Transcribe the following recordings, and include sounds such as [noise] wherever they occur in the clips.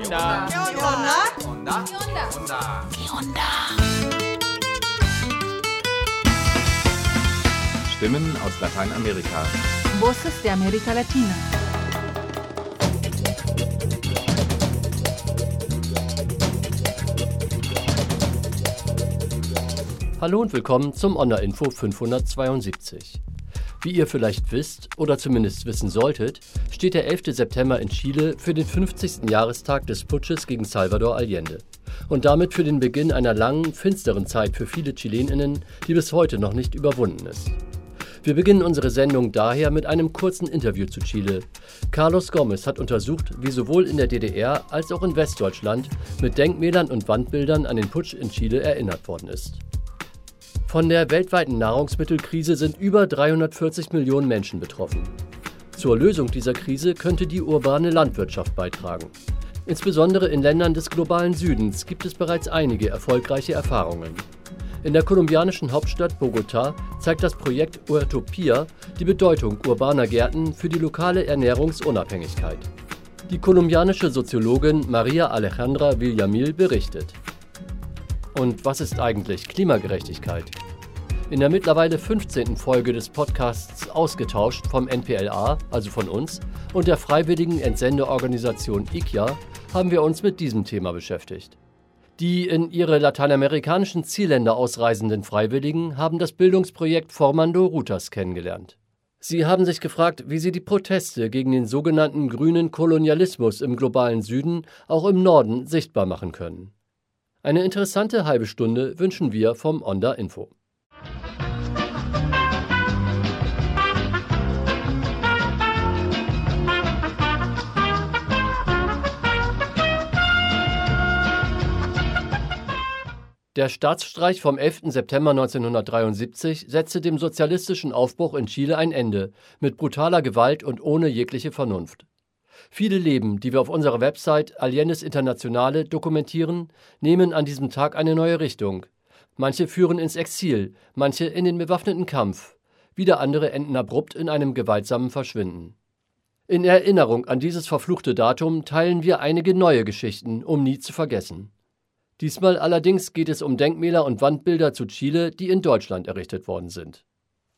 onda? ¿Qué onda? onda? ¿Qué onda? Stimmen aus Lateinamerika. Voces de América Latina. Hallo und willkommen zum Honor Info 572. Wie ihr vielleicht wisst oder zumindest wissen solltet, steht der 11. September in Chile für den 50. Jahrestag des Putsches gegen Salvador Allende und damit für den Beginn einer langen, finsteren Zeit für viele Chileninnen, die bis heute noch nicht überwunden ist. Wir beginnen unsere Sendung daher mit einem kurzen Interview zu Chile. Carlos Gomez hat untersucht, wie sowohl in der DDR als auch in Westdeutschland mit Denkmälern und Wandbildern an den Putsch in Chile erinnert worden ist. Von der weltweiten Nahrungsmittelkrise sind über 340 Millionen Menschen betroffen. Zur Lösung dieser Krise könnte die urbane Landwirtschaft beitragen. Insbesondere in Ländern des globalen Südens gibt es bereits einige erfolgreiche Erfahrungen. In der kolumbianischen Hauptstadt Bogotá zeigt das Projekt Urtopia die Bedeutung urbaner Gärten für die lokale Ernährungsunabhängigkeit. Die kolumbianische Soziologin Maria Alejandra Villamil berichtet. Und was ist eigentlich Klimagerechtigkeit? In der mittlerweile 15. Folge des Podcasts Ausgetauscht vom NPLA, also von uns, und der freiwilligen Entsendeorganisation IKIA haben wir uns mit diesem Thema beschäftigt. Die in ihre lateinamerikanischen Zielländer ausreisenden Freiwilligen haben das Bildungsprojekt Formando Rutas kennengelernt. Sie haben sich gefragt, wie sie die Proteste gegen den sogenannten grünen Kolonialismus im globalen Süden auch im Norden sichtbar machen können. Eine interessante halbe Stunde wünschen wir vom Onda Info. Der Staatsstreich vom 11. September 1973 setzte dem sozialistischen Aufbruch in Chile ein Ende, mit brutaler Gewalt und ohne jegliche Vernunft. Viele Leben, die wir auf unserer Website Aliennes Internationale dokumentieren, nehmen an diesem Tag eine neue Richtung. Manche führen ins Exil, manche in den bewaffneten Kampf, wieder andere enden abrupt in einem gewaltsamen Verschwinden. In Erinnerung an dieses verfluchte Datum teilen wir einige neue Geschichten, um nie zu vergessen. Diesmal allerdings geht es um Denkmäler und Wandbilder zu Chile, die in Deutschland errichtet worden sind.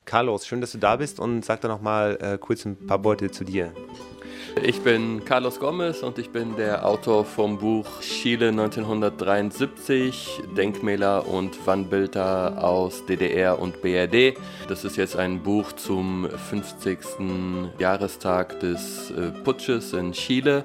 Carlos, schön, dass du da bist und sag doch noch mal äh, kurz ein paar Worte zu dir. Ich bin Carlos Gomez und ich bin der Autor vom Buch Chile 1973, Denkmäler und Wandbilder aus DDR und BRD. Das ist jetzt ein Buch zum 50. Jahrestag des äh, Putsches in Chile.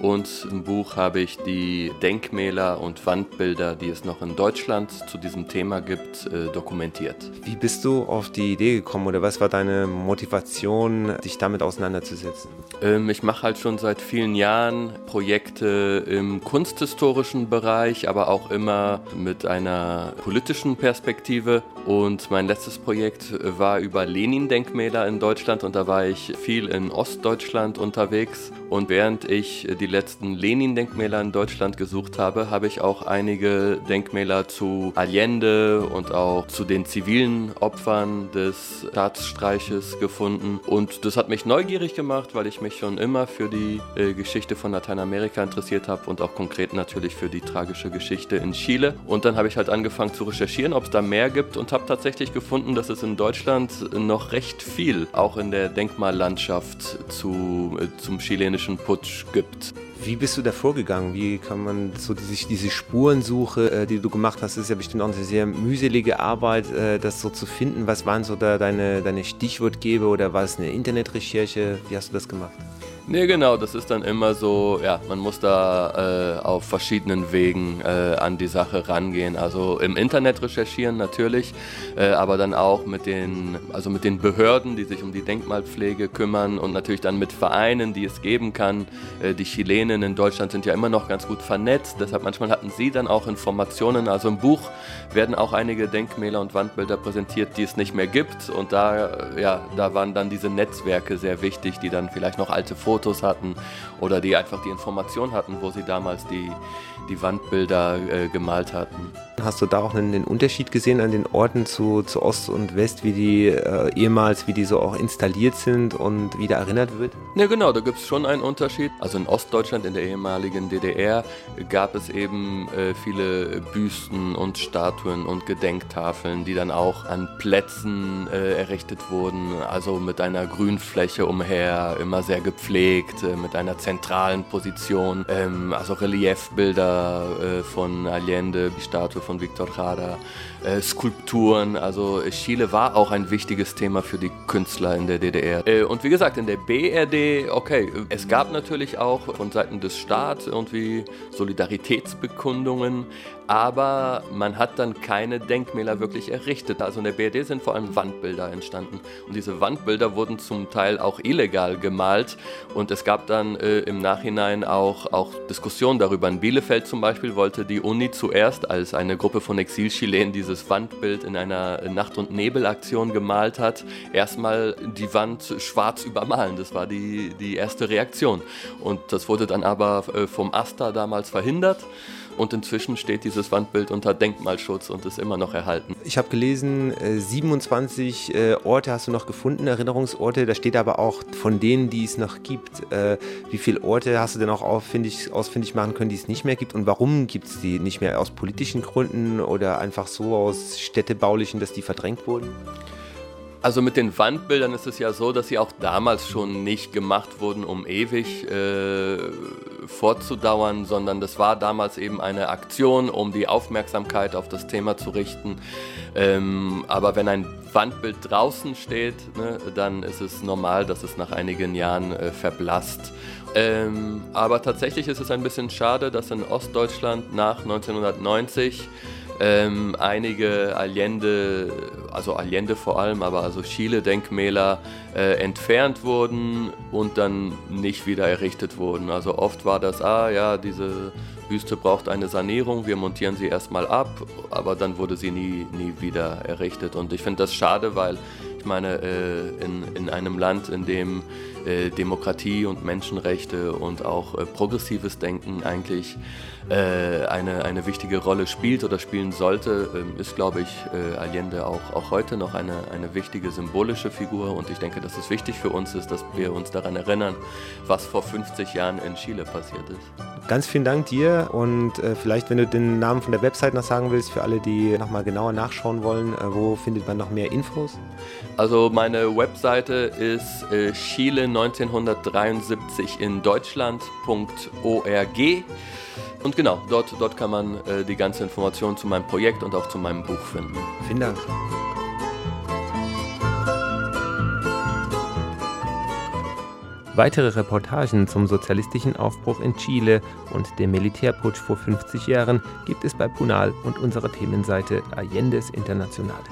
Und im Buch habe ich die Denkmäler und Wandbilder, die es noch in Deutschland zu diesem Thema gibt, äh, dokumentiert. Wie bist du auf die Idee gekommen oder was war deine Motivation, dich damit auseinanderzusetzen? Ähm, ich mache halt schon seit vielen Jahren Projekte im kunsthistorischen Bereich, aber auch immer mit einer politischen Perspektive. Und mein letztes Projekt war über Lenin-Denkmäler in Deutschland und da war ich viel in Ostdeutschland unterwegs. Und während ich die letzten Lenin-Denkmäler in Deutschland gesucht habe, habe ich auch einige Denkmäler zu Allende und auch zu den zivilen Opfern des Staatsstreiches gefunden. Und das hat mich neugierig gemacht, weil ich mich schon immer für die äh, Geschichte von Lateinamerika interessiert habe und auch konkret natürlich für die tragische Geschichte in Chile. Und dann habe ich halt angefangen zu recherchieren, ob es da mehr gibt und habe tatsächlich gefunden, dass es in Deutschland noch recht viel, auch in der Denkmallandschaft zu, äh, zum chilenischen Putsch gibt. Wie bist du da vorgegangen? Wie kann man so die, diese Spurensuche, äh, die du gemacht hast, ist ja bestimmt auch eine sehr mühselige Arbeit, äh, das so zu finden. Was waren so da deine, deine Stichwortgeber oder war es eine Internetrecherche? Wie hast du das gemacht? Nee, genau, das ist dann immer so, ja, man muss da äh, auf verschiedenen Wegen äh, an die Sache rangehen. Also im Internet recherchieren natürlich, äh, aber dann auch mit den, also mit den Behörden, die sich um die Denkmalpflege kümmern und natürlich dann mit Vereinen, die es geben kann. Äh, die Chilenen in Deutschland sind ja immer noch ganz gut vernetzt, deshalb manchmal hatten sie dann auch Informationen. Also im Buch werden auch einige Denkmäler und Wandbilder präsentiert, die es nicht mehr gibt und da, ja, da waren dann diese Netzwerke sehr wichtig, die dann vielleicht noch alte Fotos Fotos hatten oder die einfach die Information hatten, wo sie damals die, die Wandbilder äh, gemalt hatten. Hast du da auch einen, einen, Unterschied gesehen an den Orten zu, zu Ost und West, wie die äh, ehemals, wie die so auch installiert sind und wieder erinnert wird? Ja, genau, da gibt es schon einen Unterschied. Also in Ostdeutschland, in der ehemaligen DDR, gab es eben äh, viele Büsten und Statuen und Gedenktafeln, die dann auch an Plätzen äh, errichtet wurden, also mit einer Grünfläche umher, immer sehr gepflegt, äh, mit einer zentralen Position, ähm, also Reliefbilder äh, von Allende, die Statue von von Victor Jara, äh, Skulpturen. Also Chile war auch ein wichtiges Thema für die Künstler in der DDR. Äh, und wie gesagt, in der BRD, okay, es gab natürlich auch von Seiten des Staats irgendwie Solidaritätsbekundungen, aber man hat dann keine Denkmäler wirklich errichtet. Also in der BRD sind vor allem Wandbilder entstanden und diese Wandbilder wurden zum Teil auch illegal gemalt und es gab dann äh, im Nachhinein auch, auch Diskussionen darüber. In Bielefeld zum Beispiel wollte die Uni zuerst, als eine Gruppe von Exilchilenen dieses Wandbild in einer Nacht- und Nebelaktion gemalt hat, erstmal die Wand schwarz übermalen. Das war die, die erste Reaktion und das wurde dann aber äh, vom AStA damals verhindert und inzwischen steht dieses Wandbild unter Denkmalschutz und ist immer noch erhalten. Ich habe gelesen, 27 äh, äh, Orte hast du noch gefunden, Erinnerungsorte. Da steht aber auch von denen, die es noch gibt. Äh, wie viele Orte hast du denn auch ausfindig, ausfindig machen können, die es nicht mehr gibt? Und warum gibt es die nicht mehr? Aus politischen Gründen oder einfach so aus städtebaulichen, dass die verdrängt wurden? Also mit den Wandbildern ist es ja so, dass sie auch damals schon nicht gemacht wurden, um ewig äh, fortzudauern, sondern das war damals eben eine Aktion, um die Aufmerksamkeit auf das Thema zu richten. Ähm, aber wenn ein Wandbild draußen steht, ne, dann ist es normal, dass es nach einigen Jahren äh, verblasst. Ähm, aber tatsächlich ist es ein bisschen schade, dass in Ostdeutschland nach 1990 ähm, einige Allende, also Allende vor allem, aber also Chile-Denkmäler äh, entfernt wurden und dann nicht wieder errichtet wurden. Also oft war das, ah ja, diese Büste braucht eine Sanierung, wir montieren sie erstmal ab, aber dann wurde sie nie, nie wieder errichtet. Und ich finde das schade, weil ich meine, äh, in, in einem Land, in dem äh, Demokratie und Menschenrechte und auch äh, progressives Denken eigentlich äh, eine, eine wichtige Rolle spielt oder spielen sollte, ähm, ist, glaube ich, äh, Allende auch, auch heute noch eine, eine wichtige symbolische Figur. Und ich denke, dass es wichtig für uns ist, dass wir uns daran erinnern, was vor 50 Jahren in Chile passiert ist. Ganz vielen Dank dir und äh, vielleicht, wenn du den Namen von der Website noch sagen willst, für alle, die nochmal genauer nachschauen wollen, äh, wo findet man noch mehr Infos? Also meine Webseite ist äh, Chile 1973 in Deutschland.org. Und genau, dort, dort kann man äh, die ganze Information zu meinem Projekt und auch zu meinem Buch finden. Vielen Dank. Weitere Reportagen zum sozialistischen Aufbruch in Chile und dem Militärputsch vor 50 Jahren gibt es bei Punal und unserer Themenseite Allendes Internationale.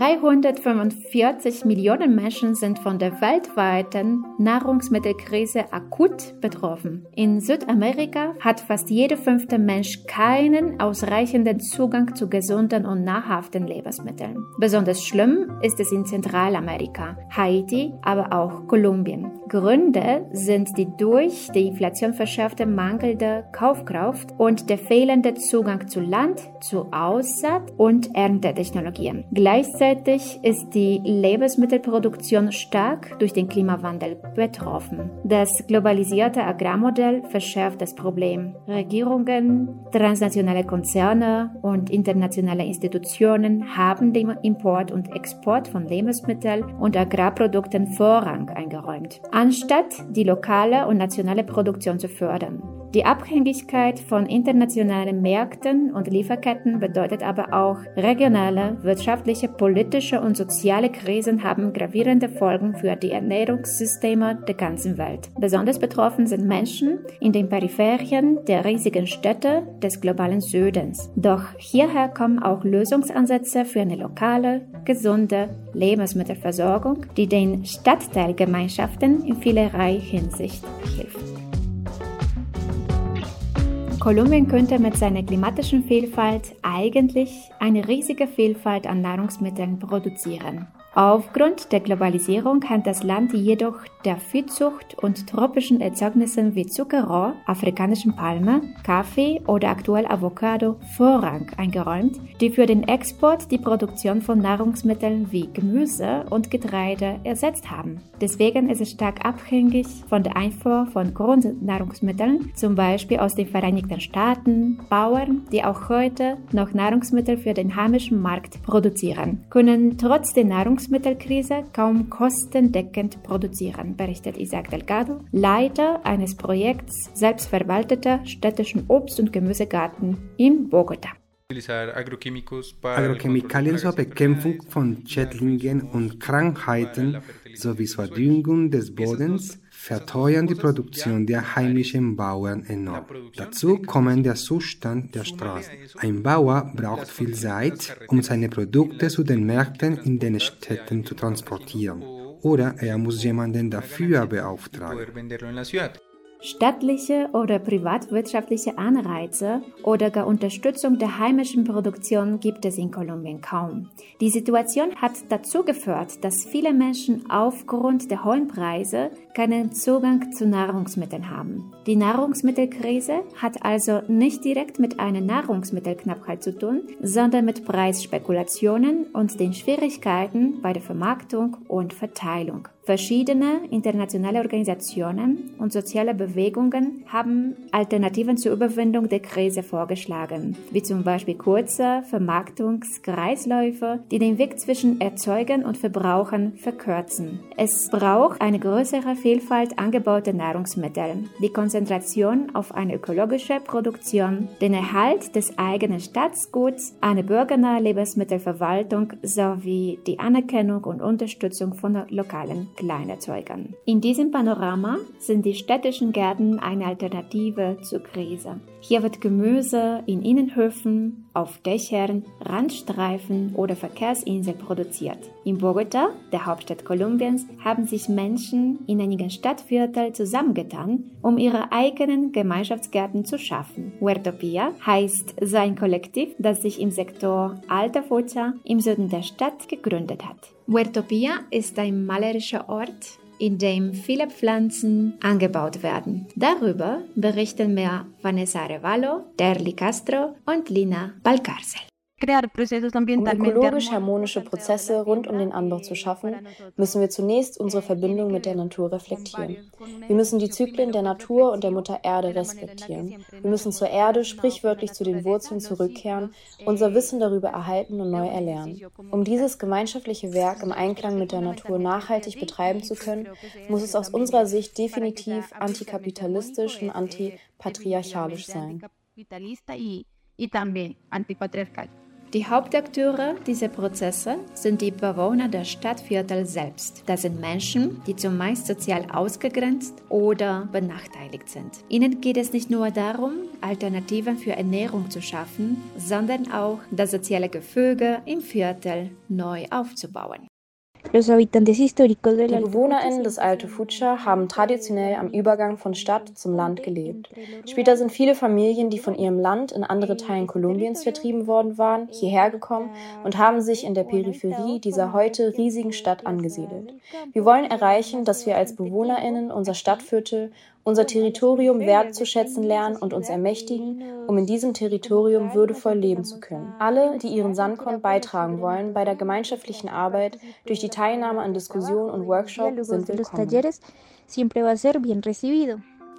345 Millionen Menschen sind von der weltweiten Nahrungsmittelkrise akut betroffen. In Südamerika hat fast jeder fünfte Mensch keinen ausreichenden Zugang zu gesunden und nahrhaften Lebensmitteln. Besonders schlimm ist es in Zentralamerika, Haiti, aber auch Kolumbien. Gründe sind die durch die Inflation verschärfte mangelnde Kaufkraft und der fehlende Zugang zu Land, zu Aussaat und Erntetechnologien. Gleichzeitig ist die Lebensmittelproduktion stark durch den Klimawandel betroffen. Das globalisierte Agrarmodell verschärft das Problem. Regierungen, transnationale Konzerne und internationale Institutionen haben dem Import und Export von Lebensmitteln und Agrarprodukten Vorrang eingeräumt anstatt die lokale und nationale Produktion zu fördern. Die Abhängigkeit von internationalen Märkten und Lieferketten bedeutet aber auch, regionale, wirtschaftliche, politische und soziale Krisen haben gravierende Folgen für die Ernährungssysteme der ganzen Welt. Besonders betroffen sind Menschen in den Peripherien der riesigen Städte des globalen Südens. Doch hierher kommen auch Lösungsansätze für eine lokale, gesunde Lebensmittelversorgung, die den Stadtteilgemeinschaften in vielerlei Hinsicht hilft. Kolumbien könnte mit seiner klimatischen Vielfalt eigentlich eine riesige Vielfalt an Nahrungsmitteln produzieren. Aufgrund der Globalisierung hat das Land jedoch der Viehzucht und tropischen Erzeugnissen wie Zuckerrohr, afrikanischen Palme, Kaffee oder aktuell Avocado Vorrang eingeräumt, die für den Export die Produktion von Nahrungsmitteln wie Gemüse und Getreide ersetzt haben. Deswegen ist es stark abhängig von der Einfuhr von Grundnahrungsmitteln, zum Beispiel aus den Vereinigten Staaten. Bauern, die auch heute noch Nahrungsmittel für den heimischen Markt produzieren, können trotz der Nahrungsmittel Nahrungsmittelkrise kaum kostendeckend produzieren, berichtet Isaac Delgado, Leiter eines Projekts selbstverwalteter städtischen Obst- und Gemüsegarten in Bogota. Agrochemikalien zur Bekämpfung von Schädlingen und Krankheiten sowie zur Düngung des Bodens verteuern die Produktion der heimischen Bauern enorm. Dazu kommt der Zustand der Straßen. Ein Bauer braucht viel Zeit, um seine Produkte zu den Märkten in den Städten zu transportieren. Oder er muss jemanden dafür beauftragen. Staatliche oder privatwirtschaftliche Anreize oder gar Unterstützung der heimischen Produktion gibt es in Kolumbien kaum. Die Situation hat dazu geführt, dass viele Menschen aufgrund der hohen Preise keinen Zugang zu Nahrungsmitteln haben. Die Nahrungsmittelkrise hat also nicht direkt mit einer Nahrungsmittelknappheit zu tun, sondern mit Preisspekulationen und den Schwierigkeiten bei der Vermarktung und Verteilung. Verschiedene internationale Organisationen und soziale Bewegungen haben Alternativen zur Überwindung der Krise vorgeschlagen, wie zum Beispiel kurze Vermarktungskreisläufe, die den Weg zwischen Erzeugen und Verbrauchern verkürzen. Es braucht eine größere Vielfalt angebauter Nahrungsmittel, die Konzentration auf eine ökologische Produktion, den Erhalt des eigenen Staatsguts, eine bürgernahe Lebensmittelverwaltung sowie die Anerkennung und Unterstützung von lokalen Kleinerzeugern. In diesem Panorama sind die städtischen Gärten eine Alternative zur Krise. Hier wird Gemüse in Innenhöfen, auf Dächern, Randstreifen oder Verkehrsinseln produziert. In Bogota, der Hauptstadt Kolumbiens, haben sich Menschen in einigen Stadtvierteln zusammengetan, um ihre eigenen Gemeinschaftsgärten zu schaffen. Huertopia heißt sein Kollektiv, das sich im Sektor Alta Focha im Süden der Stadt gegründet hat. Huertopia ist ein malerischer Ort, in dem viele Pflanzen angebaut werden. Darüber berichten mehr Vanessa Arevalo, Derli Castro und Lina Balcarcel. Um ökologisch harmonische Prozesse rund um den Anbau zu schaffen, müssen wir zunächst unsere Verbindung mit der Natur reflektieren. Wir müssen die Zyklen der Natur und der Mutter Erde respektieren. Wir müssen zur Erde, sprichwörtlich zu den Wurzeln zurückkehren, unser Wissen darüber erhalten und neu erlernen. Um dieses gemeinschaftliche Werk im Einklang mit der Natur nachhaltig betreiben zu können, muss es aus unserer Sicht definitiv antikapitalistisch und antipatriarchalisch sein. Die Hauptakteure dieser Prozesse sind die Bewohner der Stadtviertel selbst. Das sind Menschen, die zumeist sozial ausgegrenzt oder benachteiligt sind. Ihnen geht es nicht nur darum, Alternativen für Ernährung zu schaffen, sondern auch das soziale Gefüge im Viertel neu aufzubauen. Die BewohnerInnen des Alte Futscha haben traditionell am Übergang von Stadt zum Land gelebt. Später sind viele Familien, die von ihrem Land in andere Teilen Kolumbiens vertrieben worden waren, hierher gekommen und haben sich in der Peripherie dieser heute riesigen Stadt angesiedelt. Wir wollen erreichen, dass wir als BewohnerInnen unser Stadtviertel unser Territorium wertzuschätzen lernen und uns ermächtigen, um in diesem Territorium würdevoll leben zu können. Alle, die ihren Sandkorn beitragen wollen bei der gemeinschaftlichen Arbeit durch die Teilnahme an Diskussionen und Workshops, sind willkommen.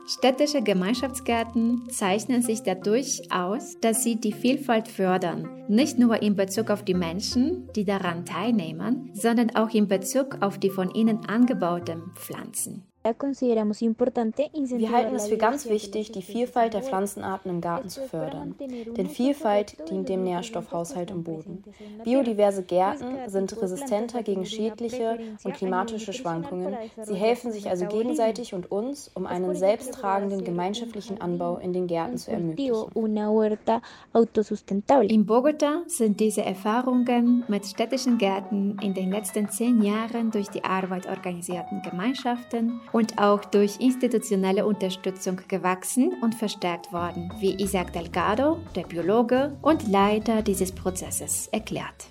Städtische Gemeinschaftsgärten zeichnen sich dadurch aus, dass sie die Vielfalt fördern, nicht nur in Bezug auf die Menschen, die daran teilnehmen, sondern auch in Bezug auf die von ihnen angebauten Pflanzen. Wir halten es für ganz wichtig, die Vielfalt der Pflanzenarten im Garten zu fördern. Denn Vielfalt dient dem Nährstoffhaushalt im Boden. Biodiverse Gärten sind resistenter gegen schädliche und klimatische Schwankungen. Sie helfen sich also gegenseitig und uns, um einen selbsttragenden gemeinschaftlichen Anbau in den Gärten zu ermöglichen. In Bogota sind diese Erfahrungen mit städtischen Gärten in den letzten zehn Jahren durch die Arbeit organisierten Gemeinschaften und auch durch institutionelle Unterstützung gewachsen und verstärkt worden, wie Isaac Delgado, der Biologe und Leiter dieses Prozesses, erklärt.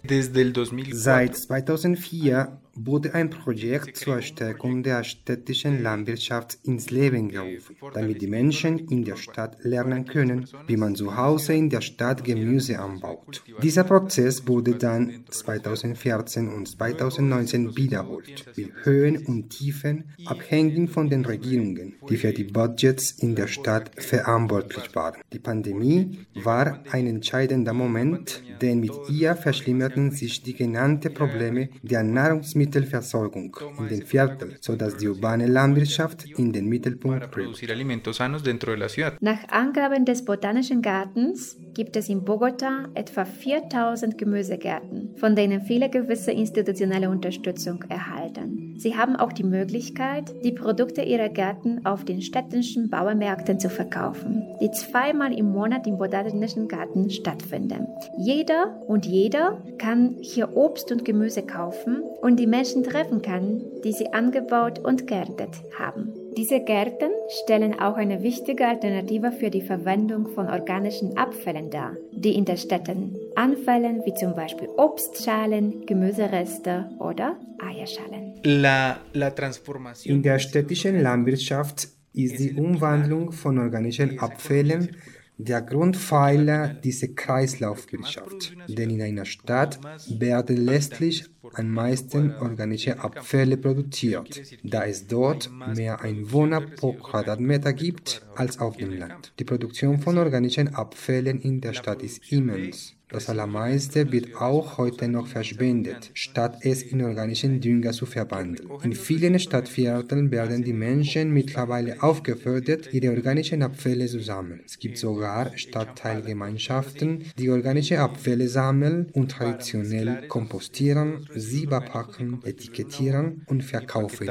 Seit 2004 wurde ein Projekt zur Stärkung der städtischen Landwirtschaft ins Leben gerufen, damit die Menschen in der Stadt lernen können, wie man zu Hause in der Stadt Gemüse anbaut. Dieser Prozess wurde dann 2014 und 2019 wiederholt, mit Höhen und Tiefen abhängig von den Regierungen, die für die Budgets in der Stadt verantwortlich waren. Die Pandemie war ein entscheidender Moment, denn mit ihr verschlimmerten sich die genannten Probleme der Nahrungsmittel Lebensmittelversorgung in den Vierteln, sodass die urbane Landwirtschaft in den Mittelpunkt rückt. Nach Angaben des Botanischen Gartens gibt es in Bogota etwa 4000 Gemüsegärten, von denen viele gewisse institutionelle Unterstützung erhalten. Sie haben auch die Möglichkeit, die Produkte ihrer Gärten auf den städtischen Bauernmärkten zu verkaufen, die zweimal im Monat im Botanischen Garten stattfinden. Jeder und jeder kann hier Obst und Gemüse kaufen und die Menschen treffen kann, die sie angebaut und geerntet haben. Diese Gärten stellen auch eine wichtige Alternative für die Verwendung von organischen Abfällen dar, die in den Städten anfallen, wie zum Beispiel Obstschalen, Gemüsereste oder Eierschalen. In der städtischen Landwirtschaft ist die Umwandlung von organischen Abfällen der Grundpfeiler dieser Kreislaufwirtschaft. Denn in einer Stadt werden letztlich am meisten organische Abfälle produziert, da es dort mehr Einwohner pro Quadratmeter gibt als auf dem Land. Die Produktion von organischen Abfällen in der Stadt ist immens. Das Allermeiste wird auch heute noch verschwendet, statt es in organischen Dünger zu verwandeln. In vielen Stadtvierteln werden die Menschen mittlerweile aufgefordert, ihre organischen Abfälle zu sammeln. Es gibt sogar Stadtteilgemeinschaften, die organische Abfälle sammeln und traditionell kompostieren, sie verpacken, etikettieren und verkaufen.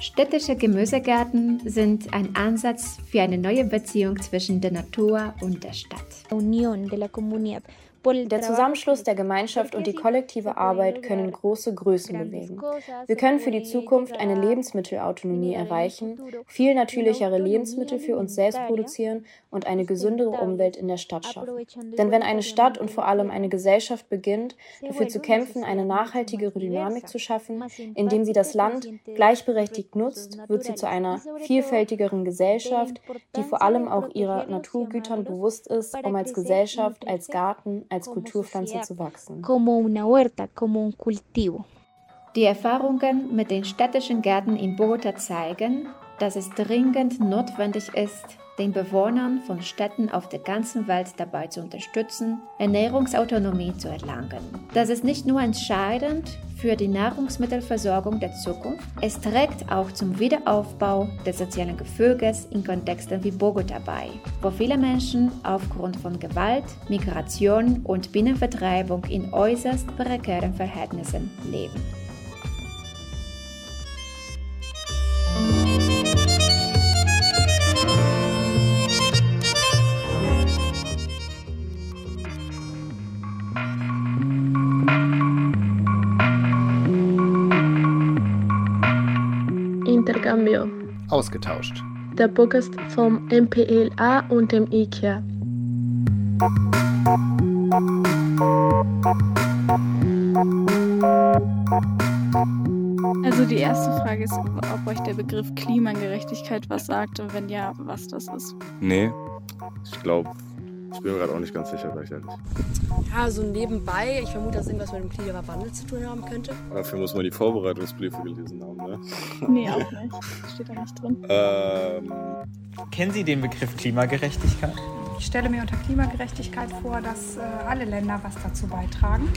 Städtische Gemüsegärten sind ein Ansatz für eine neue Beziehung zwischen der Natur und der Stadt. Union de la comunidad Der Zusammenschluss der Gemeinschaft und die kollektive Arbeit können große Größen bewegen. Wir können für die Zukunft eine Lebensmittelautonomie erreichen, viel natürlichere Lebensmittel für uns selbst produzieren und eine gesündere Umwelt in der Stadt schaffen. Denn wenn eine Stadt und vor allem eine Gesellschaft beginnt, dafür zu kämpfen, eine nachhaltigere Dynamik zu schaffen, indem sie das Land gleichberechtigt nutzt, wird sie zu einer vielfältigeren Gesellschaft, die vor allem auch ihrer Naturgütern bewusst ist, um als Gesellschaft, als Garten, als Kulturpflanze zu wachsen. Die Erfahrungen mit den städtischen Gärten in Bogota zeigen, dass es dringend notwendig ist, den Bewohnern von Städten auf der ganzen Welt dabei zu unterstützen, Ernährungsautonomie zu erlangen. Das ist nicht nur entscheidend für die Nahrungsmittelversorgung der Zukunft, es trägt auch zum Wiederaufbau des sozialen Gefüges in Kontexten wie Bogota bei, wo viele Menschen aufgrund von Gewalt, Migration und Binnenvertreibung in äußerst prekären Verhältnissen leben. Intercambio. Ausgetauscht. Der Podcast vom MPLA und dem IKEA. Also die erste Frage ist, ob euch der Begriff Klimagerechtigkeit was sagt und wenn ja, was das ist. Nee, ich glaube, ich bin mir gerade auch nicht ganz sicher, sag ehrlich. Ja, so nebenbei. Ich vermute, dass irgendwas mit dem Klimawandel zu tun haben könnte. Dafür muss man die Vorbereitungsbriefe gelesen haben, ne? Nee, auch nicht. Steht da nicht drin. Ähm, Kennen Sie den Begriff Klimagerechtigkeit? Ich stelle mir unter Klimagerechtigkeit vor, dass äh, alle Länder was dazu beitragen.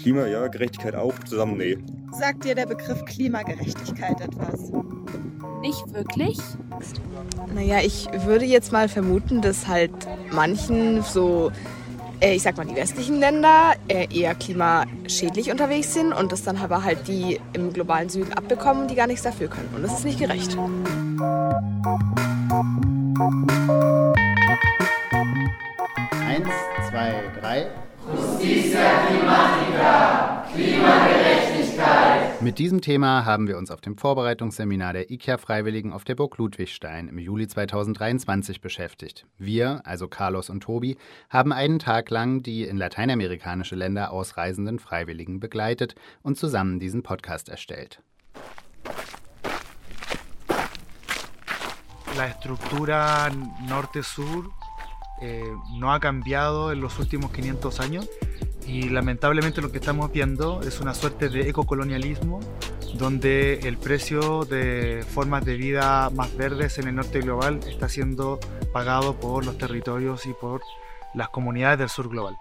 Klima, ja, Gerechtigkeit auch, zusammen nee. Sagt dir der Begriff Klimagerechtigkeit etwas? Nicht wirklich. Naja, ich würde jetzt mal vermuten, dass halt manchen so, äh, ich sag mal, die westlichen Länder äh, eher klimaschädlich unterwegs sind und das dann aber halt die im globalen Süden abbekommen, die gar nichts dafür können. Und das ist nicht gerecht. Eins, zwei, drei. Justicia Klimagerechtigkeit. Mit diesem Thema haben wir uns auf dem Vorbereitungsseminar der IKEA-Freiwilligen auf der Burg Ludwigstein im Juli 2023 beschäftigt. Wir, also Carlos und Tobi, haben einen Tag lang die in lateinamerikanische Länder ausreisenden Freiwilligen begleitet und zusammen diesen Podcast erstellt. La estructura norte-sur eh, no ha cambiado en los últimos 500 años y lamentablemente lo que estamos viendo es una suerte de ecocolonialismo donde el precio de formas de vida más verdes en el norte global está siendo pagado por los territorios y por las comunidades del sur global.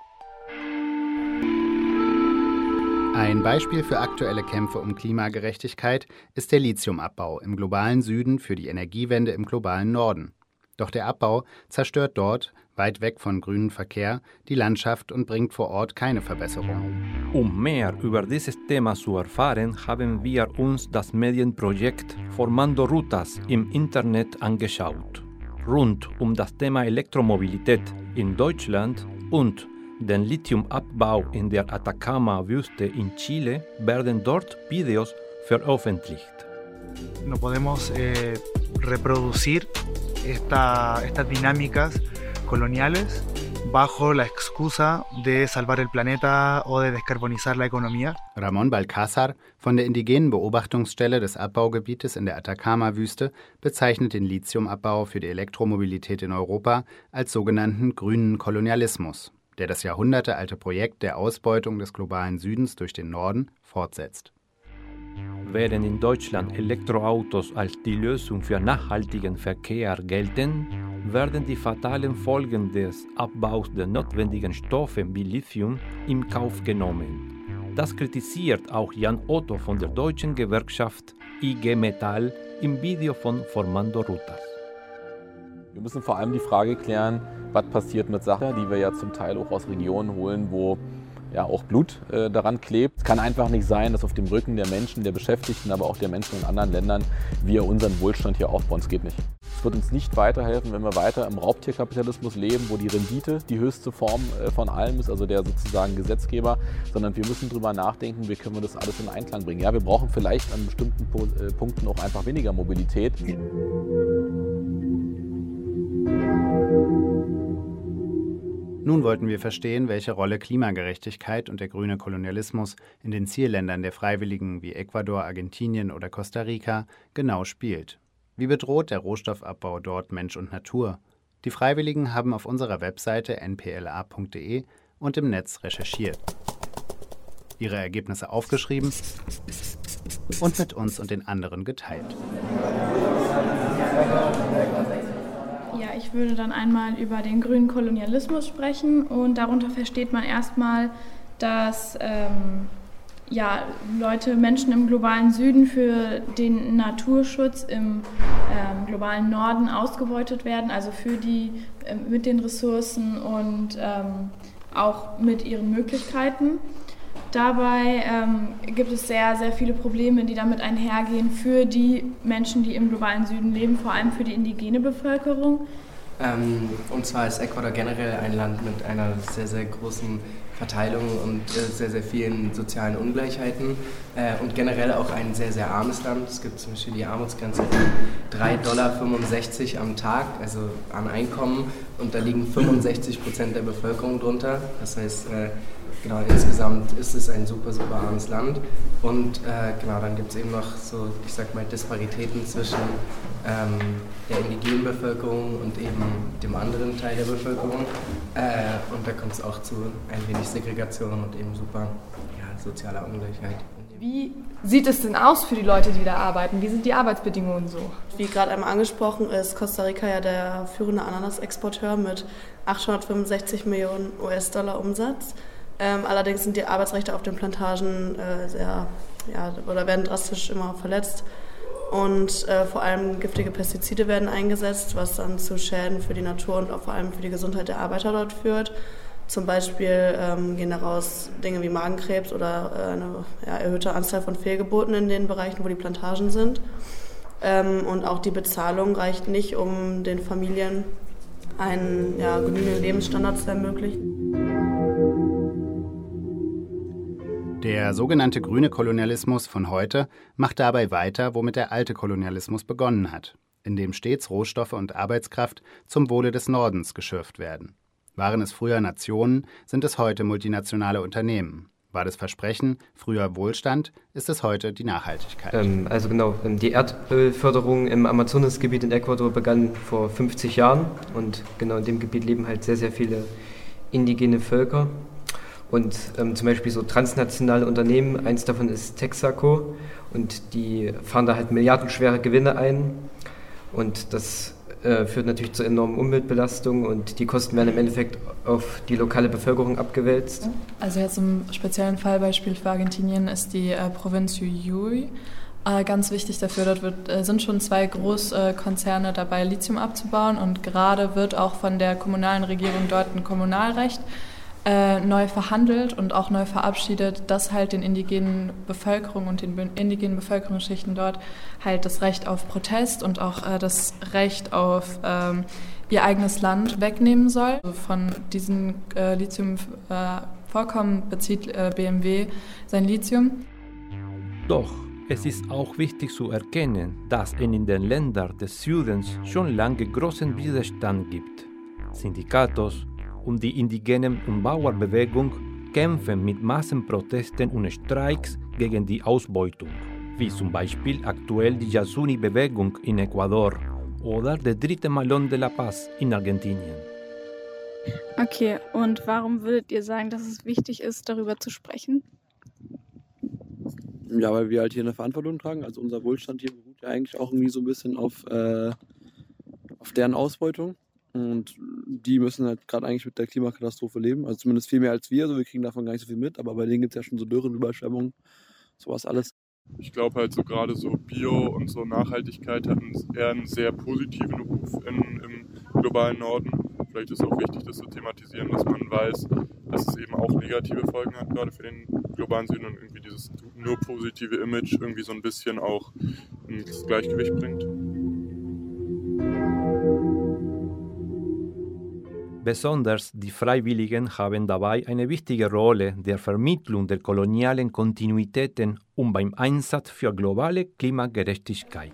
Ein Beispiel für aktuelle Kämpfe um Klimagerechtigkeit ist der Lithiumabbau im globalen Süden für die Energiewende im globalen Norden. Doch der Abbau zerstört dort, weit weg von grünem Verkehr, die Landschaft und bringt vor Ort keine Verbesserung. Um mehr über dieses Thema zu erfahren, haben wir uns das Medienprojekt Formando Rutas im Internet angeschaut. Rund um das Thema Elektromobilität in Deutschland und den Lithiumabbau in der Atacama-Wüste in Chile werden dort Videos veröffentlicht. No podemos eh, reproducir esta, estas dinámicas coloniales bajo la excusa de salvar el planeta o de descarbonizar la economía. Ramón Balcázar von der indigenen Beobachtungsstelle des Abbaugebietes in der Atacama-Wüste bezeichnet den Lithiumabbau für die Elektromobilität in Europa als sogenannten grünen Kolonialismus, der das jahrhundertealte Projekt der Ausbeutung des globalen Südens durch den Norden fortsetzt. Während in Deutschland Elektroautos als die Lösung für nachhaltigen Verkehr gelten, werden die fatalen Folgen des Abbaus der notwendigen Stoffe wie Lithium im Kauf genommen. Das kritisiert auch Jan Otto von der deutschen Gewerkschaft IG Metall im Video von Formando Rutas. Wir müssen vor allem die Frage klären, was passiert mit Sachen, die wir ja zum Teil auch aus Regionen holen, wo ja auch Blut äh, daran klebt. Es kann einfach nicht sein, dass auf dem Rücken der Menschen, der Beschäftigten, aber auch der Menschen in anderen Ländern wir unseren Wohlstand hier aufbauen. Es geht nicht. Es wird uns nicht weiterhelfen, wenn wir weiter im Raubtierkapitalismus leben, wo die Rendite die höchste Form äh, von allem ist, also der sozusagen Gesetzgeber, sondern wir müssen darüber nachdenken, wie können wir das alles in Einklang bringen. Ja, wir brauchen vielleicht an bestimmten äh, Punkten auch einfach weniger Mobilität. Nun wollten wir verstehen, welche Rolle Klimagerechtigkeit und der grüne Kolonialismus in den Zielländern der Freiwilligen wie Ecuador, Argentinien oder Costa Rica genau spielt. Wie bedroht der Rohstoffabbau dort Mensch und Natur? Die Freiwilligen haben auf unserer Webseite npla.de und im Netz recherchiert, ihre Ergebnisse aufgeschrieben und mit uns und den anderen geteilt. Ich würde dann einmal über den grünen Kolonialismus sprechen und darunter versteht man erstmal, dass ähm, ja, Leute, Menschen im globalen Süden für den Naturschutz im ähm, globalen Norden ausgebeutet werden, also für die äh, mit den Ressourcen und ähm, auch mit ihren Möglichkeiten. Dabei ähm, gibt es sehr, sehr viele Probleme, die damit einhergehen für die Menschen, die im globalen Süden leben, vor allem für die indigene Bevölkerung. Ähm, und zwar ist Ecuador generell ein Land mit einer sehr, sehr großen Verteilung und äh, sehr, sehr vielen sozialen Ungleichheiten äh, und generell auch ein sehr, sehr armes Land. Es gibt zum Beispiel die Armutsgrenze von 3,65 Dollar am Tag, also an Einkommen, und da liegen 65 Prozent der Bevölkerung drunter. Das heißt, äh, genau, insgesamt ist es ein super, super armes Land. Und äh, genau, dann gibt es eben noch so, ich sag mal, Disparitäten zwischen ähm, der indigenen Bevölkerung und eben dem anderen Teil der Bevölkerung. Äh, und da kommt es auch zu ein wenig Segregation und eben super ja, sozialer Ungleichheit. Wie sieht es denn aus für die Leute, die da arbeiten? Wie sind die Arbeitsbedingungen so? Wie gerade einmal angesprochen, ist Costa Rica ja der führende Ananasexporteur mit 865 Millionen US-Dollar Umsatz. Ähm, allerdings sind die Arbeitsrechte auf den Plantagen äh, sehr, ja, oder werden drastisch immer verletzt. Und äh, vor allem giftige Pestizide werden eingesetzt, was dann zu Schäden für die Natur und auch vor allem für die Gesundheit der Arbeiter dort führt. Zum Beispiel ähm, gehen daraus Dinge wie Magenkrebs oder äh, eine ja, erhöhte Anzahl von Fehlgeburten in den Bereichen, wo die Plantagen sind. Ähm, und auch die Bezahlung reicht nicht, um den Familien einen ja, genügenden Lebensstandard zu ermöglichen. Der sogenannte grüne Kolonialismus von heute macht dabei weiter, womit der alte Kolonialismus begonnen hat, indem stets Rohstoffe und Arbeitskraft zum Wohle des Nordens geschürft werden. Waren es früher Nationen, sind es heute multinationale Unternehmen. War das Versprechen früher Wohlstand, ist es heute die Nachhaltigkeit. Ähm, also genau, ähm, die Erdölförderung im Amazonasgebiet in Ecuador begann vor 50 Jahren und genau in dem Gebiet leben halt sehr, sehr viele indigene Völker und ähm, zum Beispiel so transnationale Unternehmen, eins davon ist Texaco. Und die fahren da halt milliardenschwere Gewinne ein. Und das äh, führt natürlich zu enormen Umweltbelastungen. Und die Kosten werden im Endeffekt auf die lokale Bevölkerung abgewälzt. Also jetzt im speziellen Fallbeispiel für Argentinien ist die äh, Provinz Jujuy äh, ganz wichtig dafür. Dort wird, äh, sind schon zwei Großkonzerne dabei, Lithium abzubauen. Und gerade wird auch von der kommunalen Regierung dort ein Kommunalrecht äh, neu verhandelt und auch neu verabschiedet, dass halt den indigenen Bevölkerungen und den indigenen Bevölkerungsschichten dort halt das Recht auf Protest und auch äh, das Recht auf ähm, ihr eigenes Land wegnehmen soll. Also von diesen äh, Lithiumvorkommen äh, bezieht äh, BMW sein Lithium. Doch es ist auch wichtig zu erkennen, dass es in den Ländern des Südens schon lange großen Widerstand gibt. Syndikatos, und die indigenen Umbauerbewegung kämpfen mit Massenprotesten und Streiks gegen die Ausbeutung, wie zum Beispiel aktuell die Yasuni-Bewegung in Ecuador oder der dritte Malon de la Paz in Argentinien. Okay, und warum würdet ihr sagen, dass es wichtig ist, darüber zu sprechen? Ja, weil wir halt hier eine Verantwortung tragen. Also unser Wohlstand hier beruht ja eigentlich auch irgendwie so ein bisschen auf, äh, auf deren Ausbeutung. Und die müssen halt gerade eigentlich mit der Klimakatastrophe leben. Also zumindest viel mehr als wir. Also wir kriegen davon gar nicht so viel mit. Aber bei denen gibt es ja schon so Dürren, Überschwemmungen, sowas alles. Ich glaube halt so gerade so Bio und so Nachhaltigkeit hat eher einen sehr positiven Ruf in, im globalen Norden. Vielleicht ist es auch wichtig, das zu thematisieren, dass man weiß, dass es eben auch negative Folgen hat, gerade für den globalen Süden und irgendwie dieses nur positive Image irgendwie so ein bisschen auch ins Gleichgewicht bringt. Besonders die Freiwilligen haben dabei eine wichtige Rolle der Vermittlung der kolonialen Kontinuitäten und beim Einsatz für globale Klimagerechtigkeit.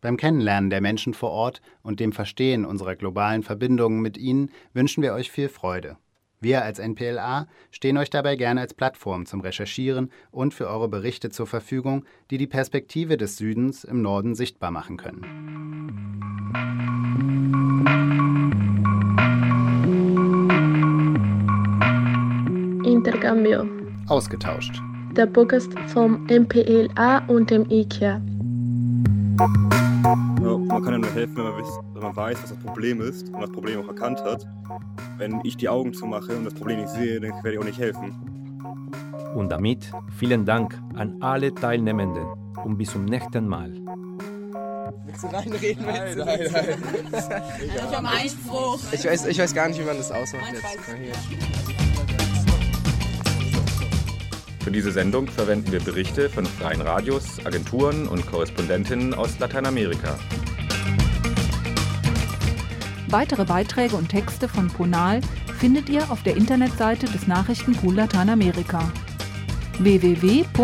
Beim Kennenlernen der Menschen vor Ort und dem Verstehen unserer globalen Verbindungen mit ihnen wünschen wir euch viel Freude. Wir als NPLA stehen euch dabei gerne als Plattform zum Recherchieren und für eure Berichte zur Verfügung, die die Perspektive des Südens im Norden sichtbar machen können. Intercambio. Ausgetauscht. Der Podcast vom MPLA und dem IKEA. Ja, man kann ja nur helfen, wenn man, weiß, wenn man weiß, was das Problem ist und das Problem auch erkannt hat. Wenn ich die Augen zumache und das Problem nicht sehe, dann werde ich auch nicht helfen. Und damit vielen Dank an alle Teilnehmenden und bis zum nächsten Mal. Willst du reinreden? Nein, nein, [laughs] nein. ich habe Einspruch. Ich weiß, ich weiß gar nicht, wie man das ausmacht jetzt. Für diese Sendung verwenden wir Berichte von freien Radios, Agenturen und Korrespondentinnen aus Lateinamerika. Weitere Beiträge und Texte von Ponal findet ihr auf der Internetseite des Nachrichtenpool Lateinamerika www.npla.de